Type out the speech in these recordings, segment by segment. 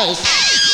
motherfucking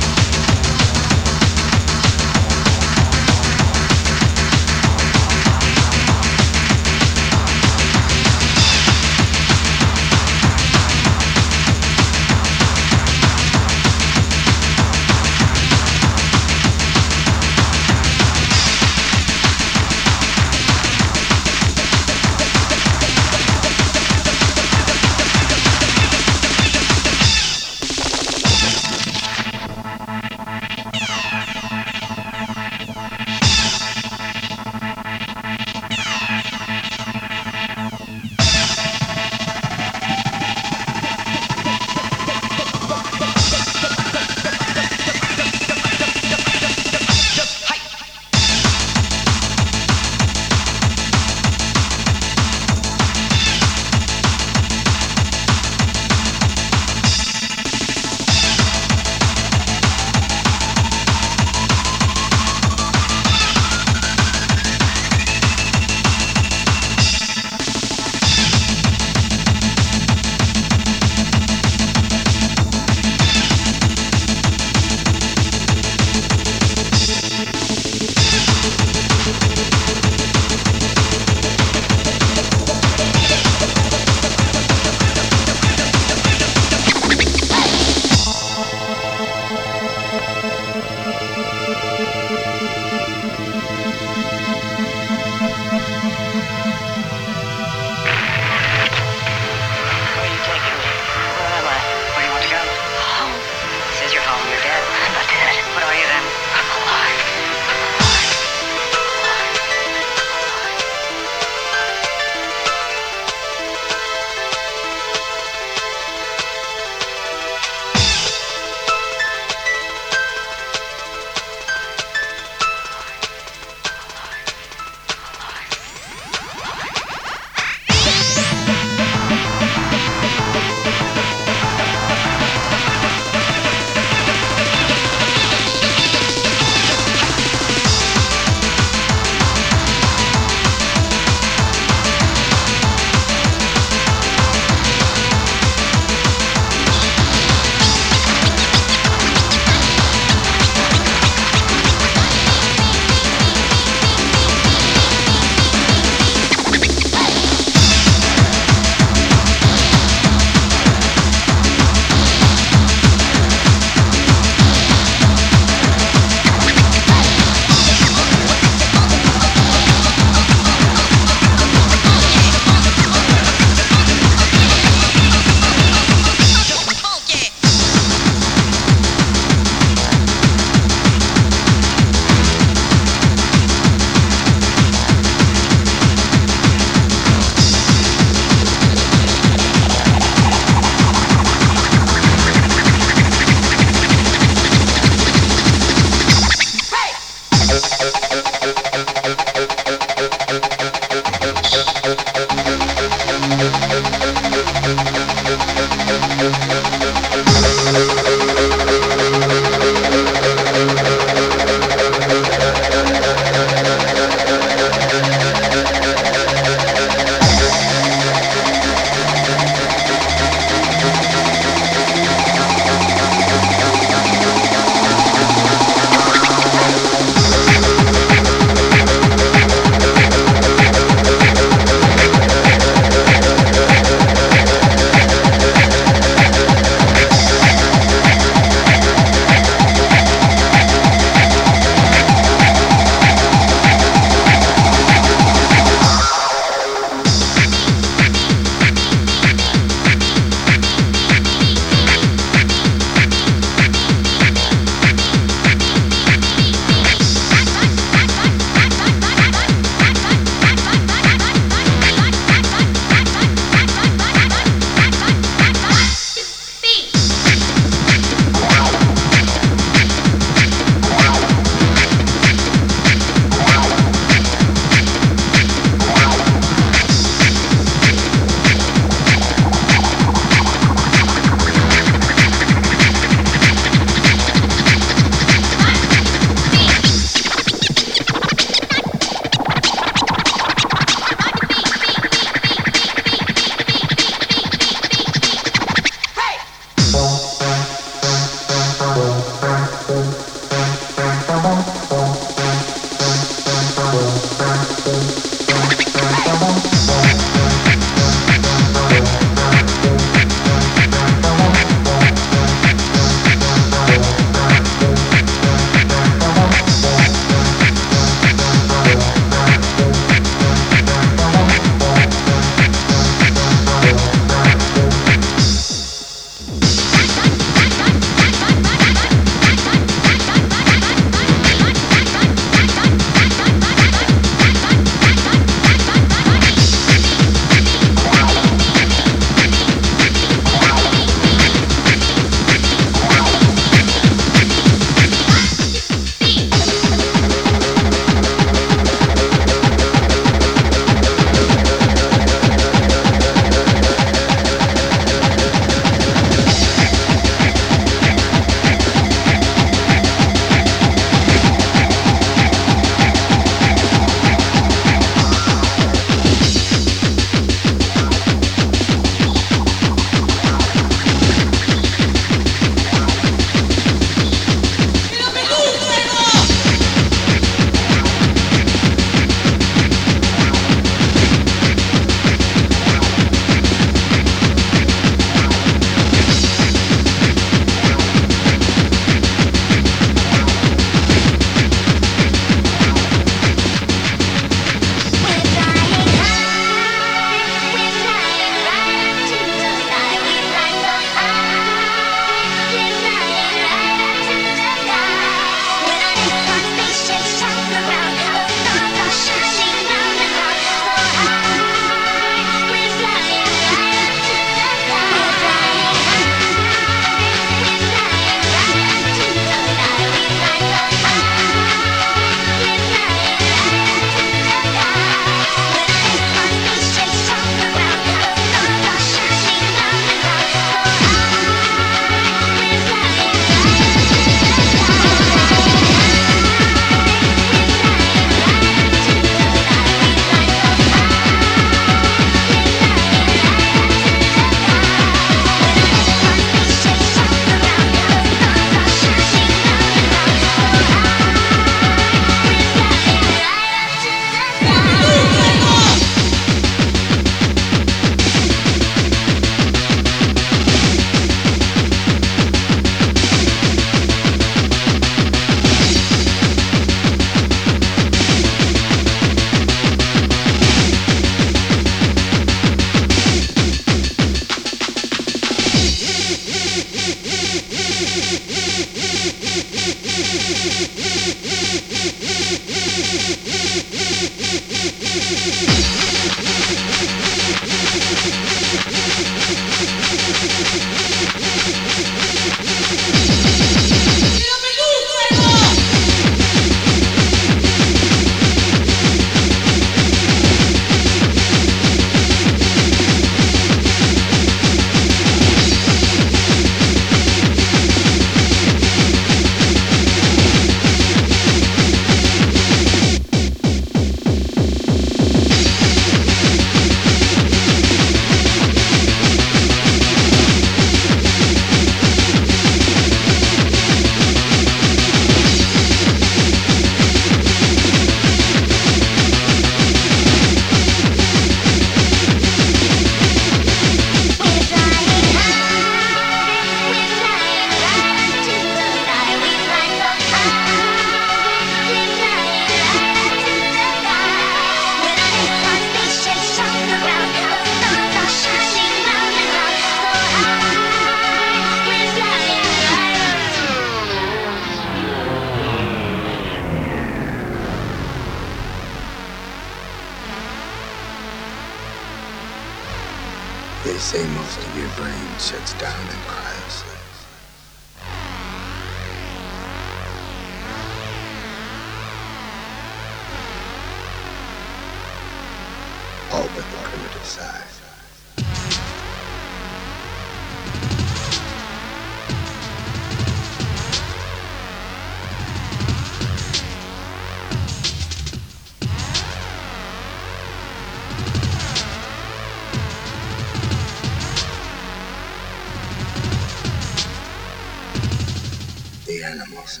They the most.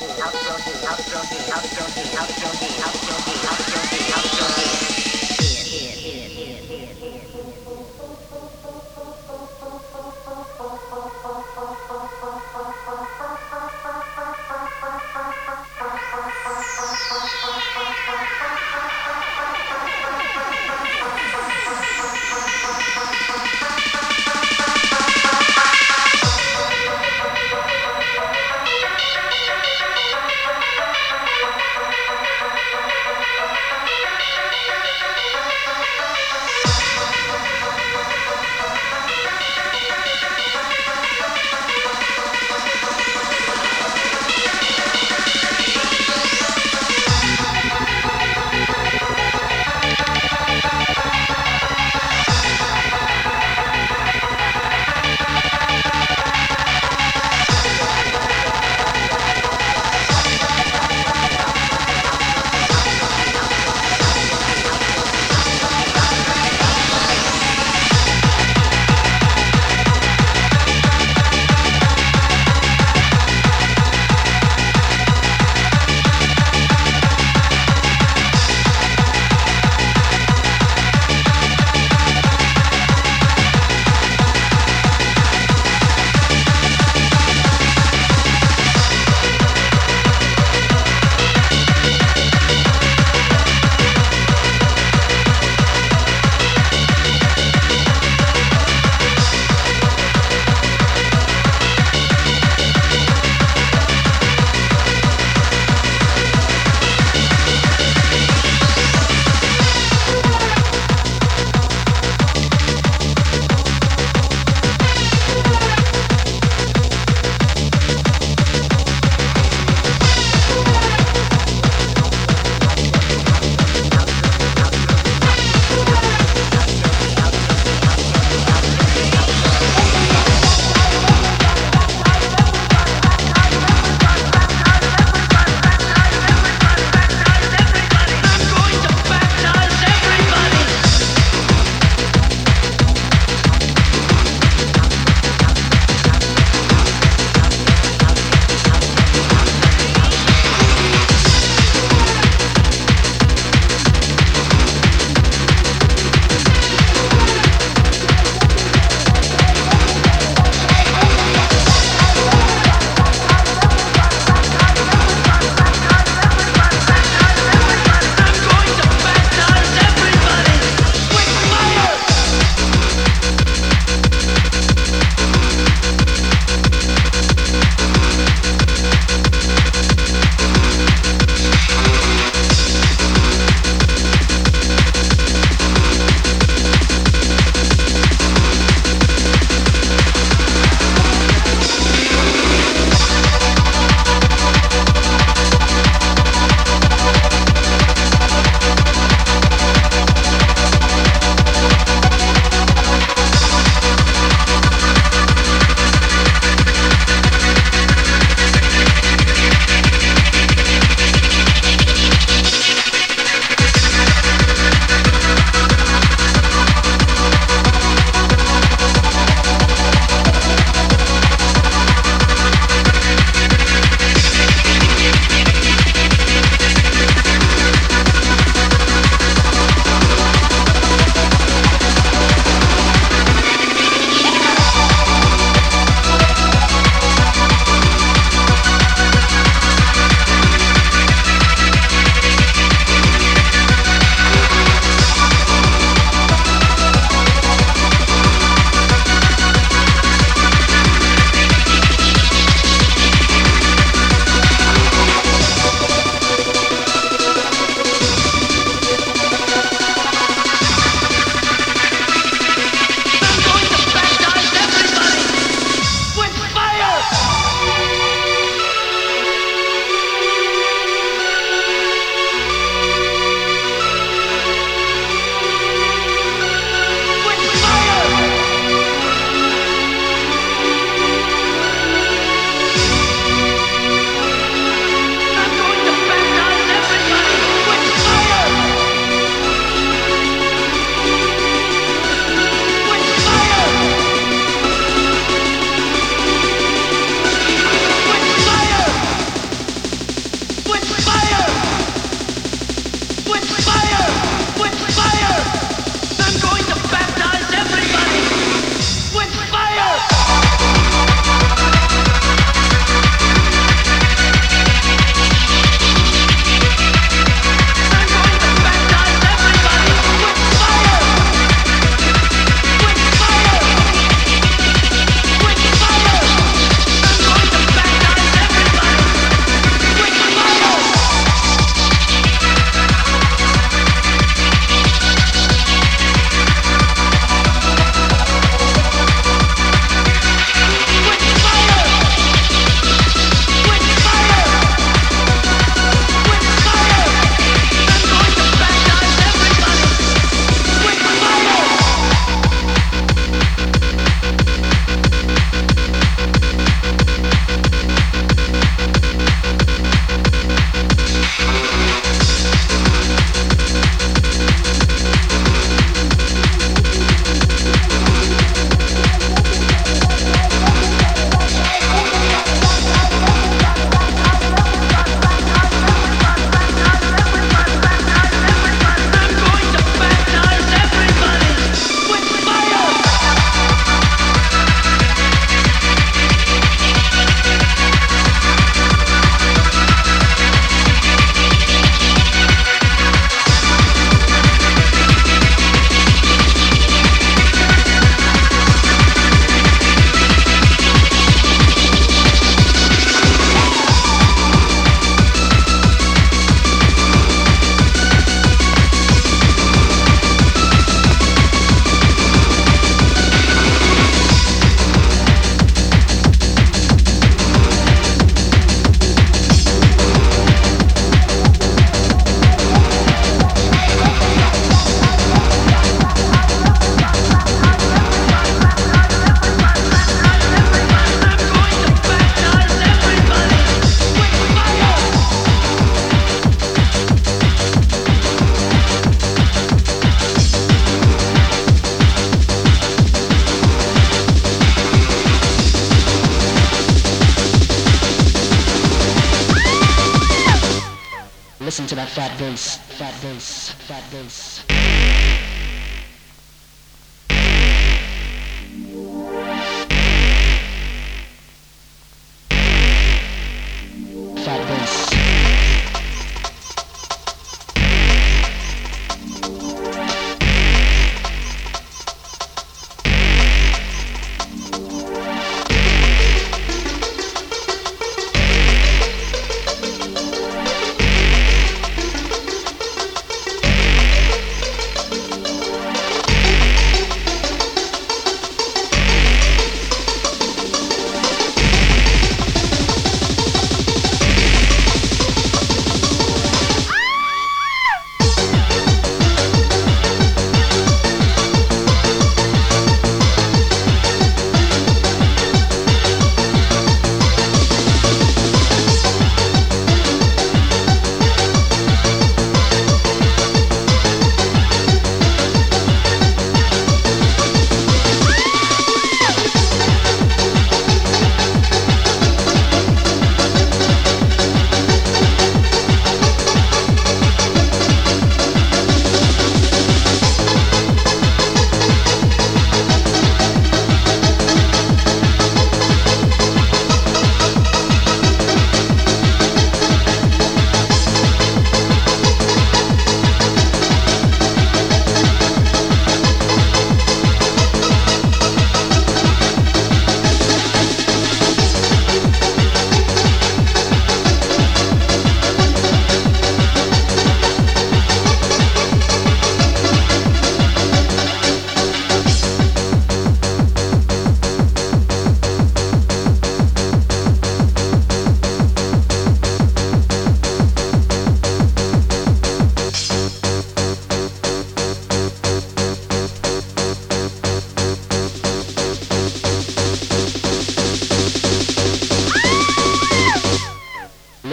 house junkie, house junkie, house junkie, house junkie, house junkie, house junkie.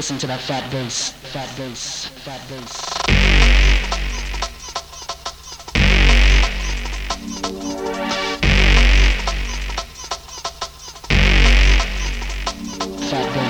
listen to that fat bass, fat bass, fat bass. Fat bass.